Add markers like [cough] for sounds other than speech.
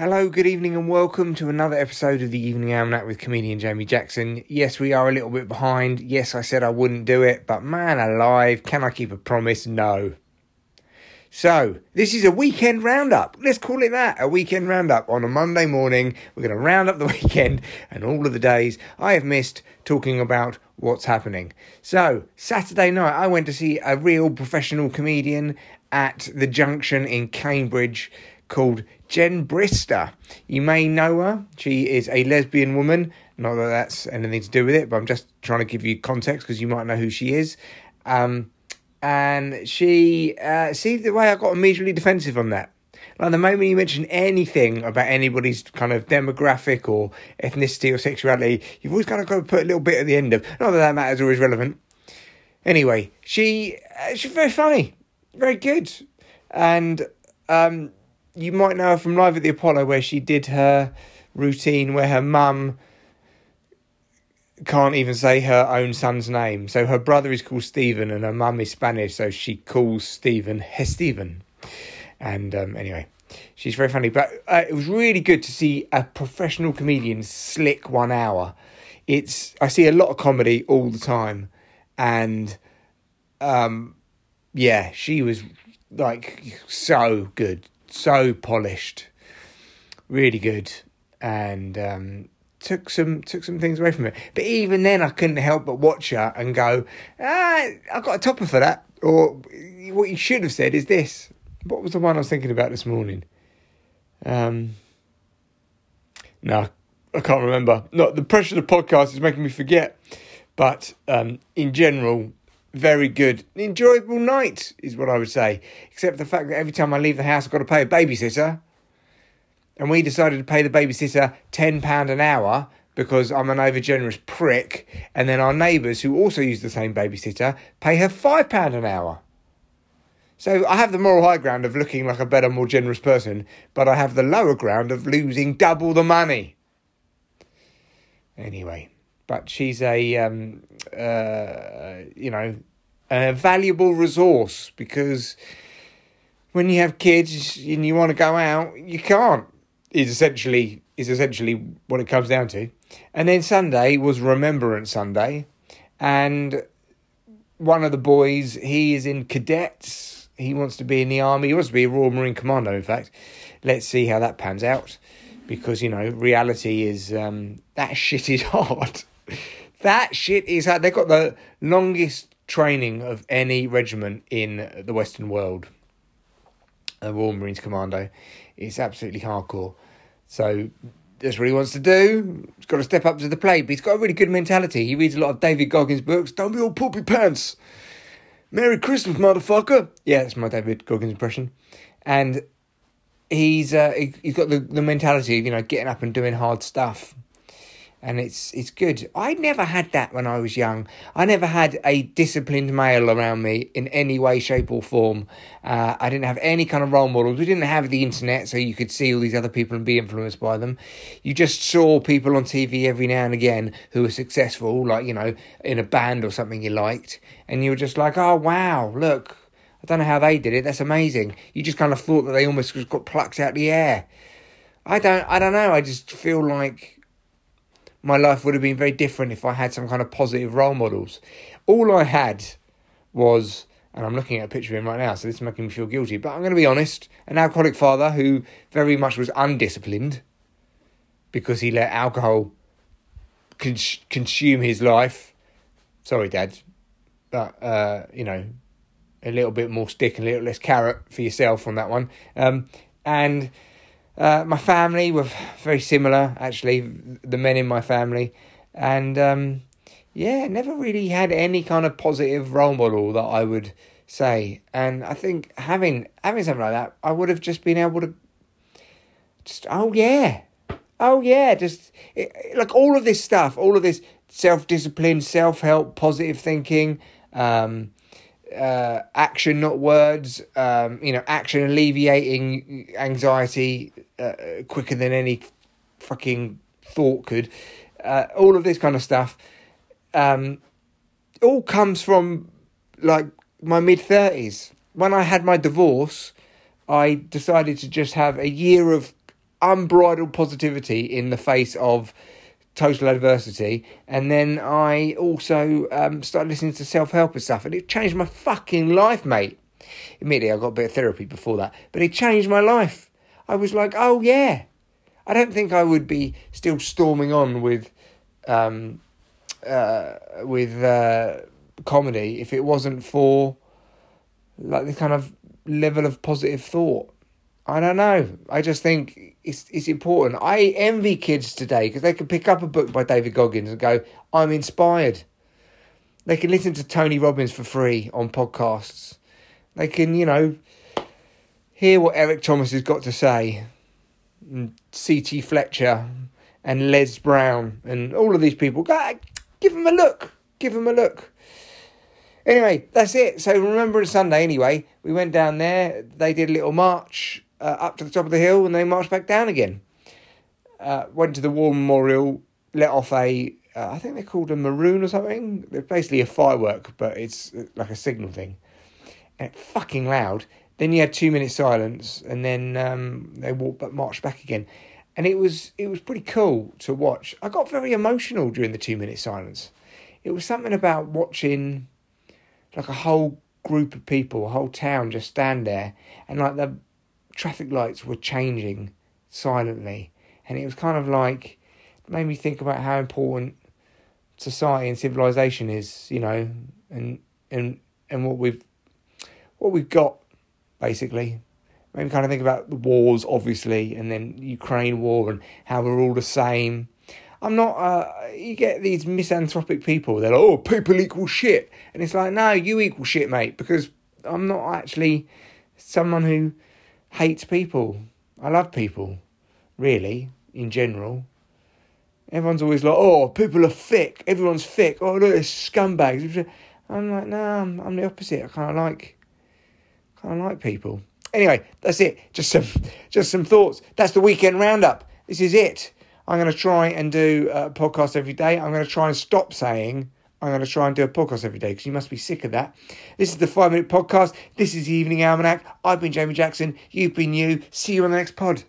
Hello, good evening, and welcome to another episode of the Evening Almanac with comedian Jamie Jackson. Yes, we are a little bit behind. Yes, I said I wouldn't do it, but man alive, can I keep a promise? No. So, this is a weekend roundup. Let's call it that a weekend roundup. On a Monday morning, we're going to round up the [laughs] weekend and all of the days I have missed talking about what's happening. So, Saturday night, I went to see a real professional comedian at the junction in Cambridge called Jen Brister. You may know her. She is a lesbian woman. Not that that's anything to do with it, but I'm just trying to give you context because you might know who she is. Um, and she, uh, see the way I got immediately defensive on that. Like the moment you mention anything about anybody's kind of demographic or ethnicity or sexuality, you've always kind of got to put a little bit at the end of. Not that that matters or is relevant. Anyway, she uh, she's very funny, very good, and um, you might know her from Live at the Apollo, where she did her routine where her mum can't even say her own son's name. So her brother is called Stephen and her mum is Spanish, so she calls Stephen Stephen. And um, anyway, she's very funny. But uh, it was really good to see a professional comedian slick one hour. It's I see a lot of comedy all the time, and um, yeah, she was like so good, so polished, really good, and um, took some took some things away from it. But even then, I couldn't help but watch her and go, ah, I got a topper for that. Or what you should have said is this. What was the one I was thinking about this morning? Um, no, I can't remember. Not the pressure of the podcast is making me forget. But um, in general, very good, enjoyable night is what I would say. Except the fact that every time I leave the house, I've got to pay a babysitter and we decided to pay the babysitter £10 an hour because I'm an overgenerous prick, and then our neighbours, who also use the same babysitter, pay her £5 an hour. So I have the moral high ground of looking like a better, more generous person, but I have the lower ground of losing double the money. Anyway, but she's a, um, uh, you know, a valuable resource because when you have kids and you want to go out, you can't is essentially is essentially what it comes down to. And then Sunday was Remembrance Sunday, and one of the boys he is in cadets. He wants to be in the army. He wants to be a Royal Marine Commando. In fact, let's see how that pans out, because you know reality is um, that shit is [laughs] hard. That shit is hard. They've got the longest training of any regiment in the Western world. A Royal Marines Commando. It's absolutely hardcore. So that's what he wants to do. He's got to step up to the plate, but he's got a really good mentality. He reads a lot of David Goggins books. Don't be all poopy pants. Merry Christmas, motherfucker. Yeah, that's my David Goggins impression. And he's uh, he, has got the, the mentality of, you know, getting up and doing hard stuff and it's it's good. I never had that when I was young. I never had a disciplined male around me in any way, shape, or form. Uh, I didn't have any kind of role models. We didn't have the internet, so you could see all these other people and be influenced by them. You just saw people on TV every now and again who were successful, like you know, in a band or something you liked, and you were just like, oh wow, look. I don't know how they did it. That's amazing. You just kind of thought that they almost got plucked out the air. I don't. I don't know. I just feel like my life would have been very different if I had some kind of positive role models. All I had was, and I'm looking at a picture of him right now, so this is making me feel guilty, but I'm going to be honest, an alcoholic father who very much was undisciplined because he let alcohol cons- consume his life. Sorry, Dad, but, uh, you know, a little bit more stick and a little less carrot for yourself on that one. Um, and uh, my family were very similar, actually, the men in my family. And um, yeah, never really had any kind of positive role model that I would say. And I think having having something like that, I would have just been able to just, oh yeah, oh yeah, just it, like all of this stuff, all of this self discipline, self help, positive thinking. Um, uh, action, not words. Um, you know, action alleviating anxiety uh, quicker than any fucking thought could. Uh, all of this kind of stuff. Um, all comes from like my mid thirties. When I had my divorce, I decided to just have a year of unbridled positivity in the face of total adversity. And then I also um, started listening to self help and stuff, and it changed my fucking life, mate. Immediately, I got a bit of therapy before that, but it changed my life. I was like, oh yeah. I don't think I would be still storming on with, um, uh, with uh, comedy if it wasn't for like the kind of level of positive thought. I don't know. I just think it's it's important. I envy kids today because they can pick up a book by David Goggins and go, "I'm inspired." They can listen to Tony Robbins for free on podcasts. They can, you know, hear what Eric Thomas has got to say, and C.T. Fletcher, and Les Brown, and all of these people. Go, give them a look. Give them a look. Anyway, that's it. So remember Sunday. Anyway, we went down there. They did a little march uh, up to the top of the hill, and they marched back down again. Uh, went to the War Memorial, let off a, uh, I think they're called a maroon or something. They're basically a firework, but it's uh, like a signal thing. And fucking loud. Then you had two minutes silence, and then um, they walked back, marched back again, and it was it was pretty cool to watch. I got very emotional during the two minute silence. It was something about watching like a whole group of people, a whole town just stand there, and like the traffic lights were changing silently, and it was kind of like made me think about how important society and civilization is, you know, and and and what we've what we've got basically. Maybe kind of think about the wars, obviously, and then Ukraine war and how we're all the same. I'm not. Uh, you get these misanthropic people. They're like, "Oh, people equal shit," and it's like, no, you equal shit, mate, because I'm not actually someone who hates people. I love people, really, in general. Everyone's always like, oh, people are thick. Everyone's thick. Oh, look, they're scumbags. I'm like, no, I'm, I'm the opposite. I kind of like, kind of like people. Anyway, that's it. Just some, just some thoughts. That's the weekend roundup. This is it. I'm going to try and do a podcast every day. I'm going to try and stop saying I'm going to try and do a podcast every day because you must be sick of that. This is the five minute podcast. This is the Evening Almanac. I've been Jamie Jackson. You've been you. See you on the next pod.